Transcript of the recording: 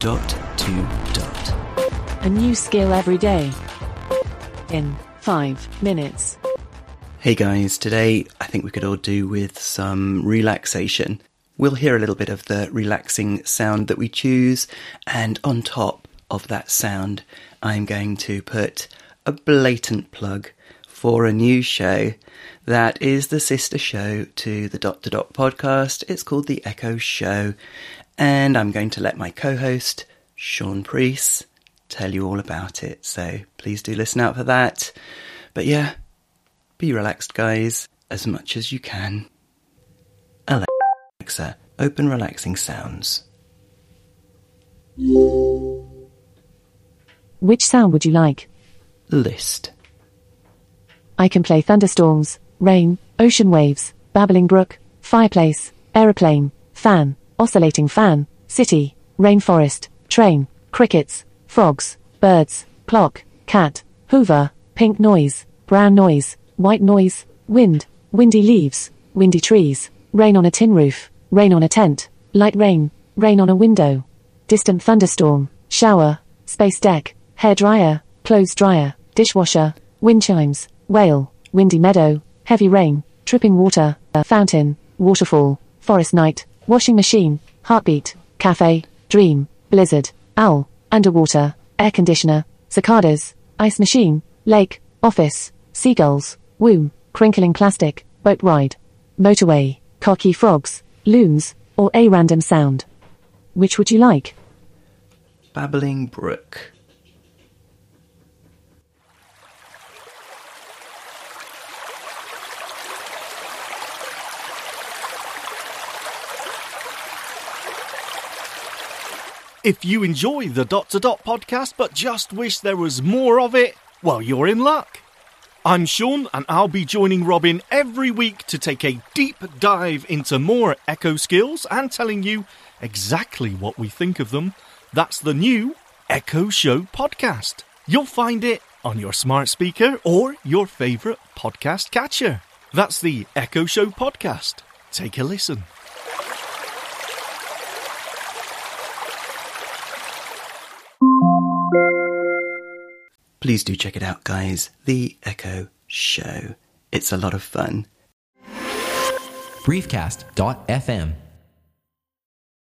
Dot to dot. A new skill every day. In 5 minutes. Hey guys, today I think we could all do with some relaxation. We'll hear a little bit of the relaxing sound that we choose, and on top of that sound, I'm going to put a blatant plug for a new show that is the sister show to the Dot to Dot podcast. It's called The Echo Show, and I'm going to let my co host, Sean Priest, tell you all about it. So please do listen out for that. But yeah, be relaxed, guys, as much as you can. Alexa, open relaxing sounds. Which sound would you like? List. I can play thunderstorms, rain, ocean waves, babbling brook, fireplace, aeroplane, fan, oscillating fan, city, rainforest, train, crickets, frogs, birds, clock, cat, hoover, pink noise, brown noise, white noise, wind, windy leaves, windy trees, rain on a tin roof, rain on a tent, light rain, rain on a window, distant thunderstorm, shower, space deck, hair dryer, clothes dryer, dishwasher, wind chimes, whale, windy meadow, heavy rain, dripping water, fountain, waterfall, forest night, washing machine, heartbeat, cafe, dream, blizzard, owl, underwater, air conditioner, cicadas, ice machine, lake, office, seagulls, womb, crinkling plastic, boat ride, motorway, coqui frogs, loons, or a random sound. Which would you like? Babbling Brook. If you enjoy the Dot to Dot podcast but just wish there was more of it, well, you're in luck. I'm Sean, and I'll be joining Robin every week to take a deep dive into more Echo skills and telling you exactly what we think of them. That's the new Echo Show podcast. You'll find it on your smart speaker or your favourite podcast catcher. That's the Echo Show podcast. Take a listen. Please do check it out, guys. The Echo Show. It's a lot of fun. briefcast.fm